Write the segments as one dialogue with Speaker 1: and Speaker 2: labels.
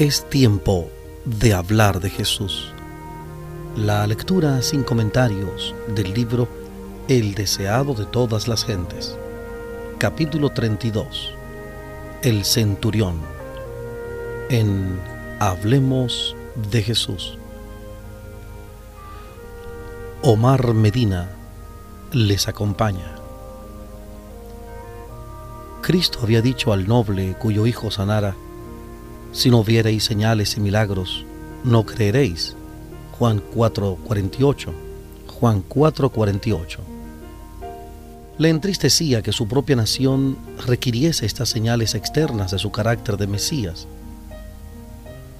Speaker 1: Es tiempo de hablar de Jesús. La lectura sin comentarios del libro El deseado de todas las gentes. Capítulo 32. El centurión. En Hablemos de Jesús. Omar Medina les acompaña. Cristo había dicho al noble cuyo hijo sanara, si no viereis señales y milagros, no creeréis. Juan 4:48. Juan 4:48. Le entristecía que su propia nación requiriese estas señales externas de su carácter de Mesías.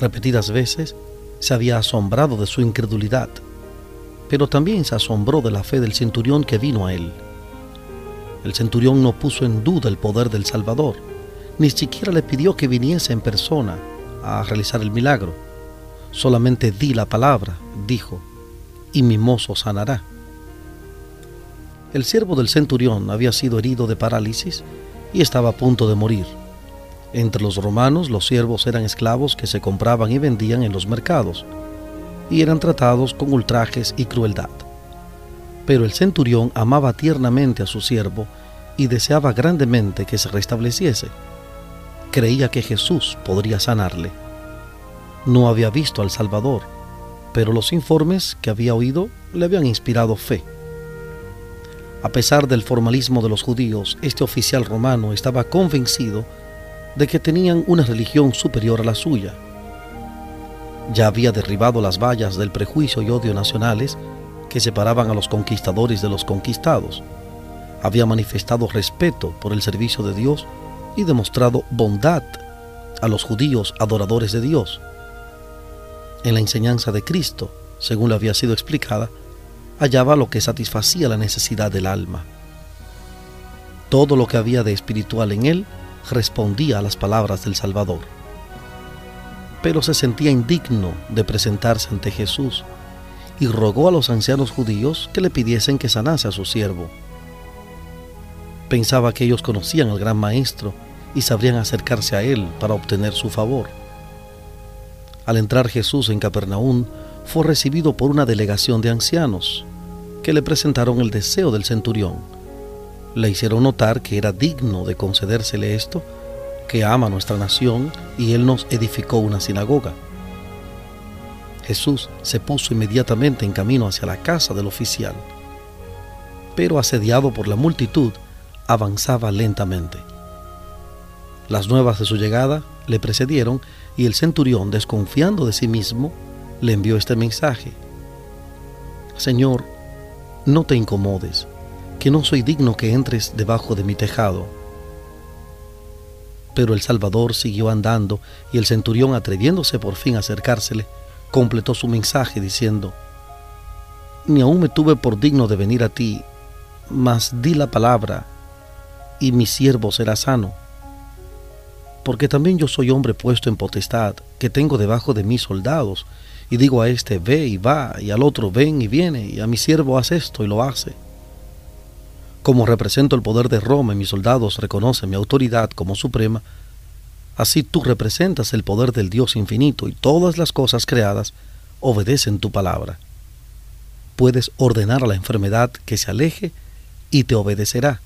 Speaker 1: Repetidas veces se había asombrado de su incredulidad, pero también se asombró de la fe del centurión que vino a él. El centurión no puso en duda el poder del Salvador ni siquiera le pidió que viniese en persona a realizar el milagro. Solamente di la palabra, dijo, y mi mozo sanará. El siervo del centurión había sido herido de parálisis y estaba a punto de morir. Entre los romanos los siervos eran esclavos que se compraban y vendían en los mercados y eran tratados con ultrajes y crueldad. Pero el centurión amaba tiernamente a su siervo y deseaba grandemente que se restableciese creía que Jesús podría sanarle. No había visto al Salvador, pero los informes que había oído le habían inspirado fe. A pesar del formalismo de los judíos, este oficial romano estaba convencido de que tenían una religión superior a la suya. Ya había derribado las vallas del prejuicio y odio nacionales que separaban a los conquistadores de los conquistados. Había manifestado respeto por el servicio de Dios y demostrado bondad a los judíos adoradores de Dios. En la enseñanza de Cristo, según le había sido explicada, hallaba lo que satisfacía la necesidad del alma. Todo lo que había de espiritual en él respondía a las palabras del Salvador. Pero se sentía indigno de presentarse ante Jesús y rogó a los ancianos judíos que le pidiesen que sanase a su siervo. Pensaba que ellos conocían al gran maestro y sabrían acercarse a él para obtener su favor. Al entrar Jesús en Capernaum, fue recibido por una delegación de ancianos que le presentaron el deseo del centurión. Le hicieron notar que era digno de concedérsele esto, que ama nuestra nación y él nos edificó una sinagoga. Jesús se puso inmediatamente en camino hacia la casa del oficial, pero asediado por la multitud, avanzaba lentamente. Las nuevas de su llegada le precedieron y el centurión, desconfiando de sí mismo, le envió este mensaje. Señor, no te incomodes, que no soy digno que entres debajo de mi tejado. Pero el Salvador siguió andando y el centurión, atreviéndose por fin a acercársele, completó su mensaje diciendo, Ni aún me tuve por digno de venir a ti, mas di la palabra, y mi siervo será sano porque también yo soy hombre puesto en potestad, que tengo debajo de mí soldados, y digo a este ve y va, y al otro ven y viene, y a mi siervo haz esto y lo hace. Como represento el poder de Roma y mis soldados reconocen mi autoridad como suprema, así tú representas el poder del Dios infinito y todas las cosas creadas obedecen tu palabra. Puedes ordenar a la enfermedad que se aleje y te obedecerá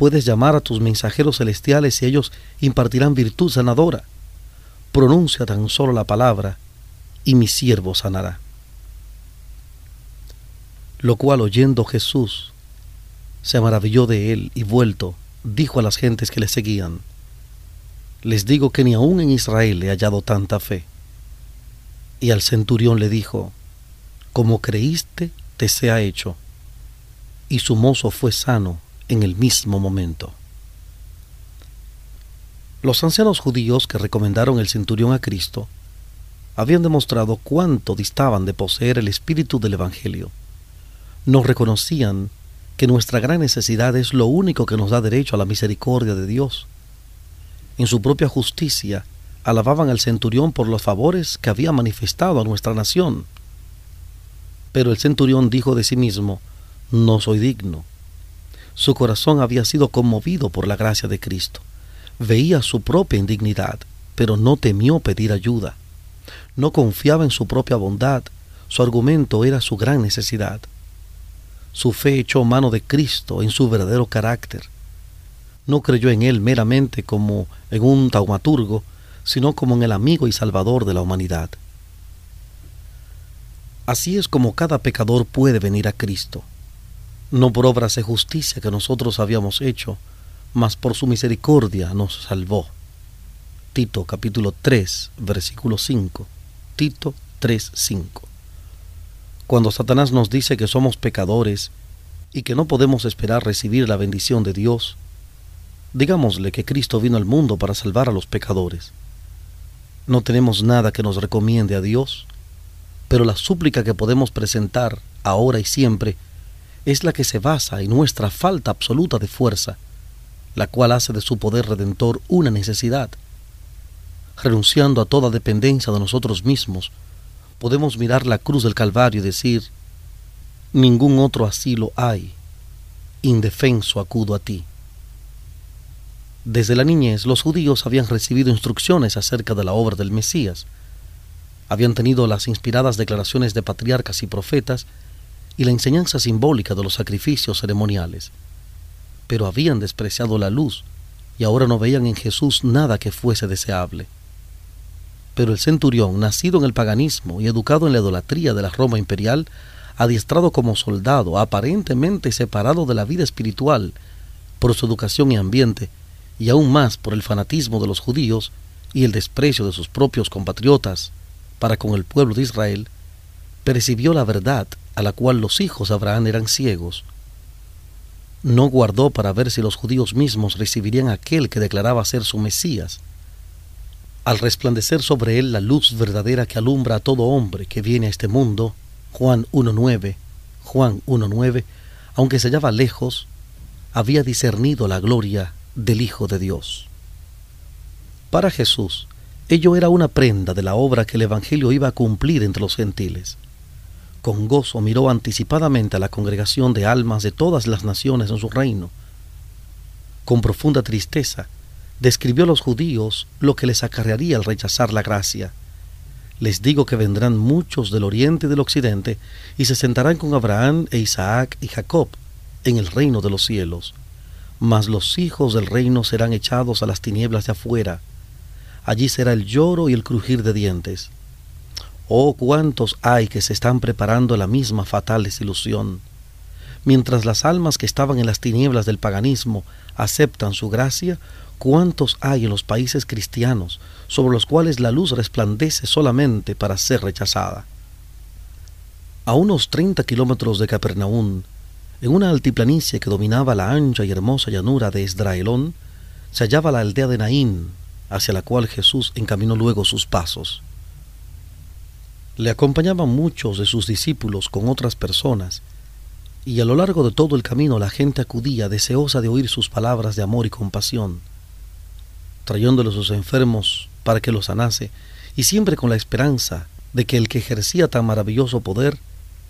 Speaker 1: Puedes llamar a tus mensajeros celestiales y ellos impartirán virtud sanadora. Pronuncia tan solo la palabra y mi siervo sanará. Lo cual oyendo Jesús, se maravilló de él y vuelto, dijo a las gentes que le seguían, Les digo que ni aun en Israel he hallado tanta fe. Y al centurión le dijo, Como creíste, te sea hecho. Y su mozo fue sano en el mismo momento. Los ancianos judíos que recomendaron el centurión a Cristo habían demostrado cuánto distaban de poseer el espíritu del Evangelio. No reconocían que nuestra gran necesidad es lo único que nos da derecho a la misericordia de Dios. En su propia justicia, alababan al centurión por los favores que había manifestado a nuestra nación. Pero el centurión dijo de sí mismo, no soy digno su corazón había sido conmovido por la gracia de Cristo. Veía su propia indignidad, pero no temió pedir ayuda. No confiaba en su propia bondad, su argumento era su gran necesidad. Su fe echó mano de Cristo en su verdadero carácter. No creyó en Él meramente como en un taumaturgo, sino como en el amigo y salvador de la humanidad. Así es como cada pecador puede venir a Cristo, no por obras de justicia que nosotros habíamos hecho, mas por su misericordia nos salvó. Tito capítulo 3, versículo 5. Tito 3, 5. Cuando Satanás nos dice que somos pecadores y que no podemos esperar recibir la bendición de Dios, digámosle que Cristo vino al mundo para salvar a los pecadores. No tenemos nada que nos recomiende a Dios, pero la súplica que podemos presentar ahora y siempre es la que se basa en nuestra falta absoluta de fuerza, la cual hace de su poder redentor una necesidad. Renunciando a toda dependencia de nosotros mismos, podemos mirar la cruz del Calvario y decir, ningún otro asilo hay, indefenso acudo a ti. Desde la niñez los judíos habían recibido instrucciones acerca de la obra del Mesías, habían tenido las inspiradas declaraciones de patriarcas y profetas y la enseñanza simbólica de los sacrificios ceremoniales, pero habían despreciado la luz y ahora no veían en Jesús nada que fuese deseable. Pero el centurión, nacido en el paganismo y educado en la idolatría de la Roma imperial, adiestrado como soldado, aparentemente separado de la vida espiritual por su educación y ambiente, y aún más por el fanatismo de los judíos y el desprecio de sus propios compatriotas para con el pueblo de Israel, percibió la verdad a la cual los hijos de Abraham eran ciegos. No guardó para ver si los judíos mismos recibirían aquel que declaraba ser su Mesías, al resplandecer sobre él la luz verdadera que alumbra a todo hombre que viene a este mundo, Juan 1.9, Juan 1.9, aunque se hallaba lejos, había discernido la gloria del Hijo de Dios. Para Jesús, ello era una prenda de la obra que el Evangelio iba a cumplir entre los gentiles. Con gozo miró anticipadamente a la congregación de almas de todas las naciones en su reino. Con profunda tristeza, describió a los judíos lo que les acarrearía al rechazar la gracia. Les digo que vendrán muchos del oriente y del occidente y se sentarán con Abraham e Isaac y Jacob en el reino de los cielos. Mas los hijos del reino serán echados a las tinieblas de afuera. Allí será el lloro y el crujir de dientes. Oh, cuántos hay que se están preparando la misma fatal desilusión. Mientras las almas que estaban en las tinieblas del paganismo aceptan su gracia, ¿Cuántos hay en los países cristianos sobre los cuales la luz resplandece solamente para ser rechazada? A unos 30 kilómetros de Capernaum, en una altiplanicie que dominaba la ancha y hermosa llanura de Esdraelón, se hallaba la aldea de Naín, hacia la cual Jesús encaminó luego sus pasos. Le acompañaban muchos de sus discípulos con otras personas, y a lo largo de todo el camino la gente acudía deseosa de oír sus palabras de amor y compasión trayéndole a sus enfermos para que los sanase, y siempre con la esperanza de que el que ejercía tan maravilloso poder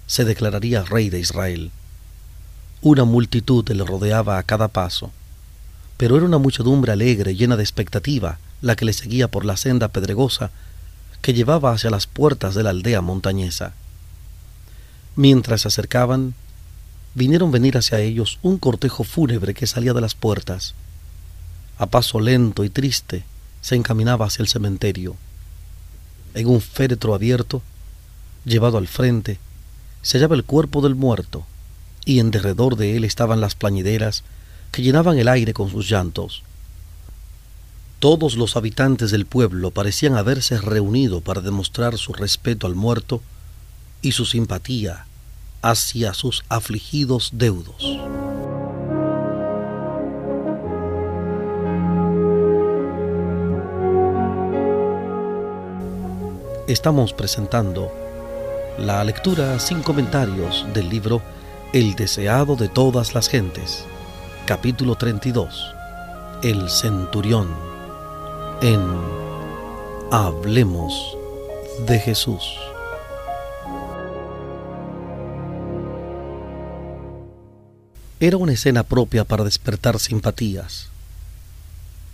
Speaker 1: se declararía rey de Israel. Una multitud le rodeaba a cada paso, pero era una muchedumbre alegre, llena de expectativa, la que le seguía por la senda pedregosa que llevaba hacia las puertas de la aldea montañesa. Mientras se acercaban, vinieron venir hacia ellos un cortejo fúnebre que salía de las puertas a paso lento y triste, se encaminaba hacia el cementerio. En un féretro abierto, llevado al frente, se hallaba el cuerpo del muerto, y en derredor de él estaban las plañideras que llenaban el aire con sus llantos. Todos los habitantes del pueblo parecían haberse reunido para demostrar su respeto al muerto y su simpatía hacia sus afligidos deudos. estamos presentando la lectura sin comentarios del libro El deseado de todas las gentes, capítulo 32, El centurión, en Hablemos de Jesús. Era una escena propia para despertar simpatías.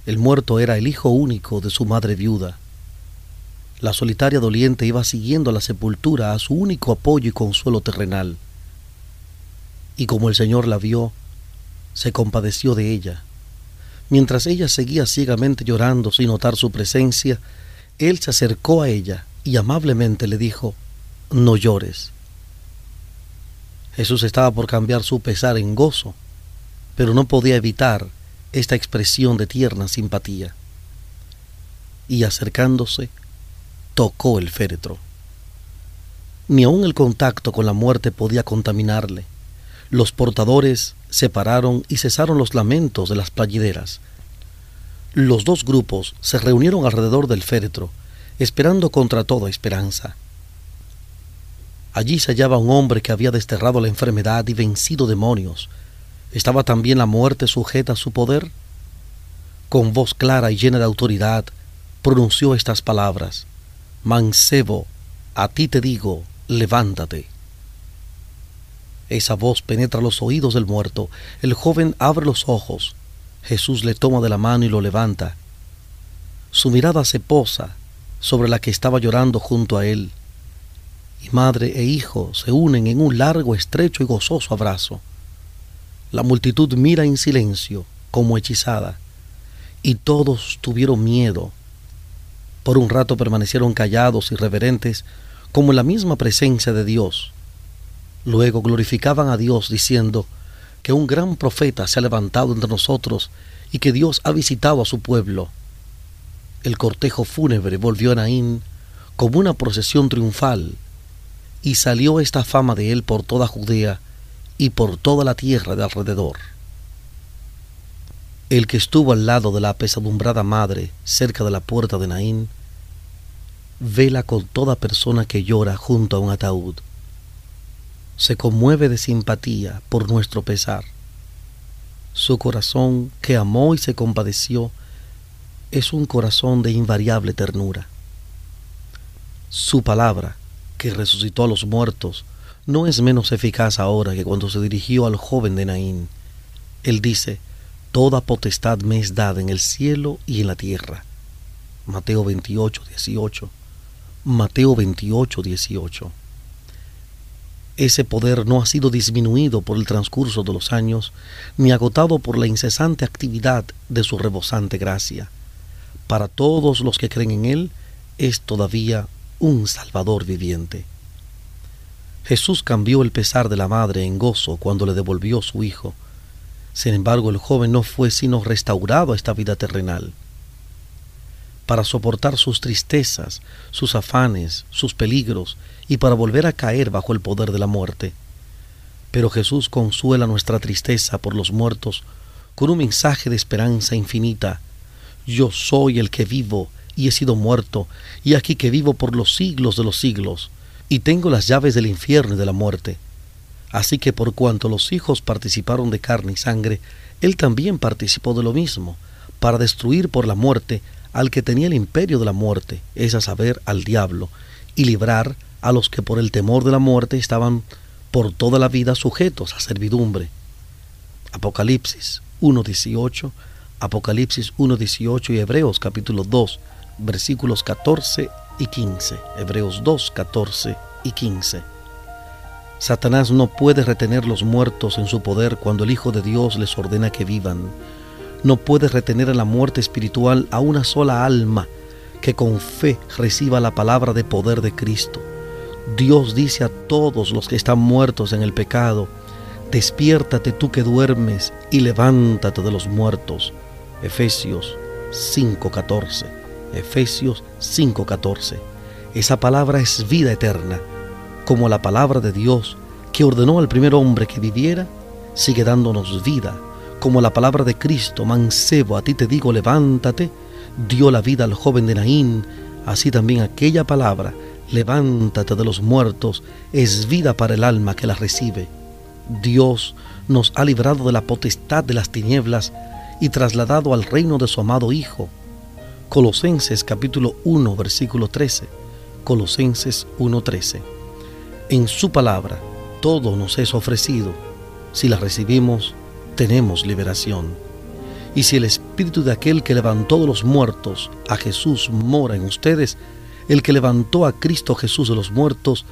Speaker 1: El muerto era el hijo único de su madre viuda. La solitaria doliente iba siguiendo la sepultura a su único apoyo y consuelo terrenal. Y como el Señor la vio, se compadeció de ella. Mientras ella seguía ciegamente llorando sin notar su presencia, él se acercó a ella y amablemente le dijo, no llores. Jesús estaba por cambiar su pesar en gozo, pero no podía evitar esta expresión de tierna simpatía. Y acercándose, tocó el féretro. Ni aun el contacto con la muerte podía contaminarle. Los portadores se pararon y cesaron los lamentos de las playideras. Los dos grupos se reunieron alrededor del féretro, esperando contra toda esperanza. Allí se hallaba un hombre que había desterrado la enfermedad y vencido demonios. ¿Estaba también la muerte sujeta a su poder? Con voz clara y llena de autoridad, pronunció estas palabras. Mancebo, a ti te digo, levántate. Esa voz penetra los oídos del muerto. El joven abre los ojos. Jesús le toma de la mano y lo levanta. Su mirada se posa sobre la que estaba llorando junto a él y madre e hijo se unen en un largo, estrecho y gozoso abrazo. La multitud mira en silencio, como hechizada, y todos tuvieron miedo. Por un rato permanecieron callados y reverentes, como en la misma presencia de Dios. Luego glorificaban a Dios diciendo que un gran profeta se ha levantado entre nosotros y que Dios ha visitado a su pueblo. El cortejo fúnebre volvió a Naín como una procesión triunfal y salió esta fama de él por toda Judea y por toda la tierra de alrededor. El que estuvo al lado de la apesadumbrada madre cerca de la puerta de Naín, vela con toda persona que llora junto a un ataúd. Se conmueve de simpatía por nuestro pesar. Su corazón, que amó y se compadeció, es un corazón de invariable ternura. Su palabra, que resucitó a los muertos, no es menos eficaz ahora que cuando se dirigió al joven de Naín. Él dice, Toda potestad me es dada en el cielo y en la tierra. Mateo 28, 18. Mateo 28, 18. Ese poder no ha sido disminuido por el transcurso de los años, ni agotado por la incesante actividad de su rebosante gracia. Para todos los que creen en Él, es todavía un Salvador viviente. Jesús cambió el pesar de la madre en gozo cuando le devolvió su hijo. Sin embargo, el joven no fue sino restaurado a esta vida terrenal. Para soportar sus tristezas, sus afanes, sus peligros y para volver a caer bajo el poder de la muerte. Pero Jesús consuela nuestra tristeza por los muertos con un mensaje de esperanza infinita. Yo soy el que vivo y he sido muerto, y aquí que vivo por los siglos de los siglos, y tengo las llaves del infierno y de la muerte. Así que por cuanto los hijos participaron de carne y sangre, él también participó de lo mismo, para destruir por la muerte al que tenía el imperio de la muerte, es a saber, al diablo, y librar a los que por el temor de la muerte estaban por toda la vida sujetos a servidumbre. Apocalipsis 1.18, Apocalipsis 1.18 y Hebreos capítulo 2, versículos 14 y 15. Hebreos 2, 14 y 15. Satanás no puede retener los muertos en su poder cuando el Hijo de Dios les ordena que vivan. No puede retener en la muerte espiritual a una sola alma que con fe reciba la palabra de poder de Cristo. Dios dice a todos los que están muertos en el pecado, despiértate tú que duermes y levántate de los muertos. Efesios 5:14. Efesios 5:14. Esa palabra es vida eterna, como la palabra de Dios que ordenó al primer hombre que viviera, sigue dándonos vida, como la palabra de Cristo, mancebo, a ti te digo, levántate, dio la vida al joven de Naín, así también aquella palabra, levántate de los muertos, es vida para el alma que la recibe. Dios nos ha librado de la potestad de las tinieblas y trasladado al reino de su amado Hijo, Colosenses capítulo 1 versículo 13. Colosenses 1:13. En su palabra todo nos es ofrecido. Si la recibimos, tenemos liberación. Y si el espíritu de aquel que levantó de los muertos a Jesús mora en ustedes, el que levantó a Cristo Jesús de los muertos,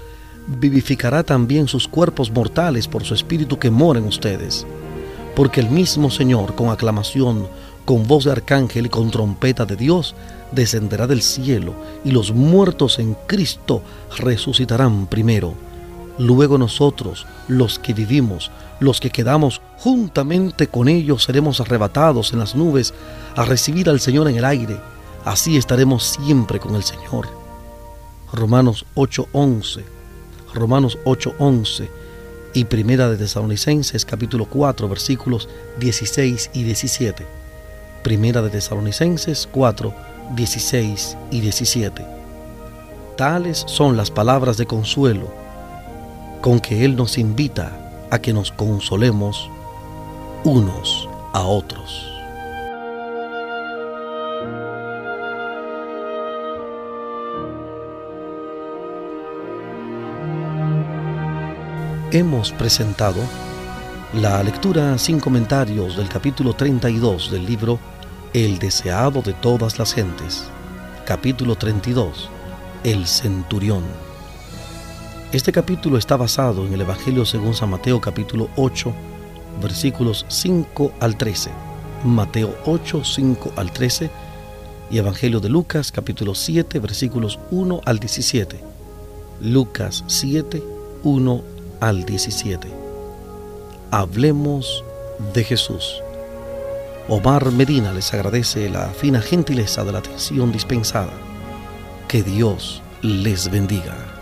Speaker 1: vivificará también sus cuerpos mortales por su espíritu que mora en ustedes. Porque el mismo Señor, con aclamación, con voz de arcángel y con trompeta de Dios, descenderá del cielo, y los muertos en Cristo resucitarán primero. Luego nosotros, los que vivimos, los que quedamos juntamente con ellos, seremos arrebatados en las nubes a recibir al Señor en el aire. Así estaremos siempre con el Señor. Romanos 8:11, Romanos 8:11 y Primera de Tesalonicenses capítulo 4 versículos 16 y 17. Primera de Tesalonicenses 4, 16 y 17. Tales son las palabras de consuelo con que Él nos invita a que nos consolemos unos a otros. Hemos presentado la lectura sin comentarios del capítulo 32 del libro El deseado de todas las gentes. Capítulo 32. El centurión. Este capítulo está basado en el Evangelio según San Mateo capítulo 8, versículos 5 al 13. Mateo 8, 5 al 13 y Evangelio de Lucas capítulo 7, versículos 1 al 17. Lucas 7, 1 al 17. Hablemos de Jesús. Omar Medina les agradece la fina gentileza de la atención dispensada. Que Dios les bendiga.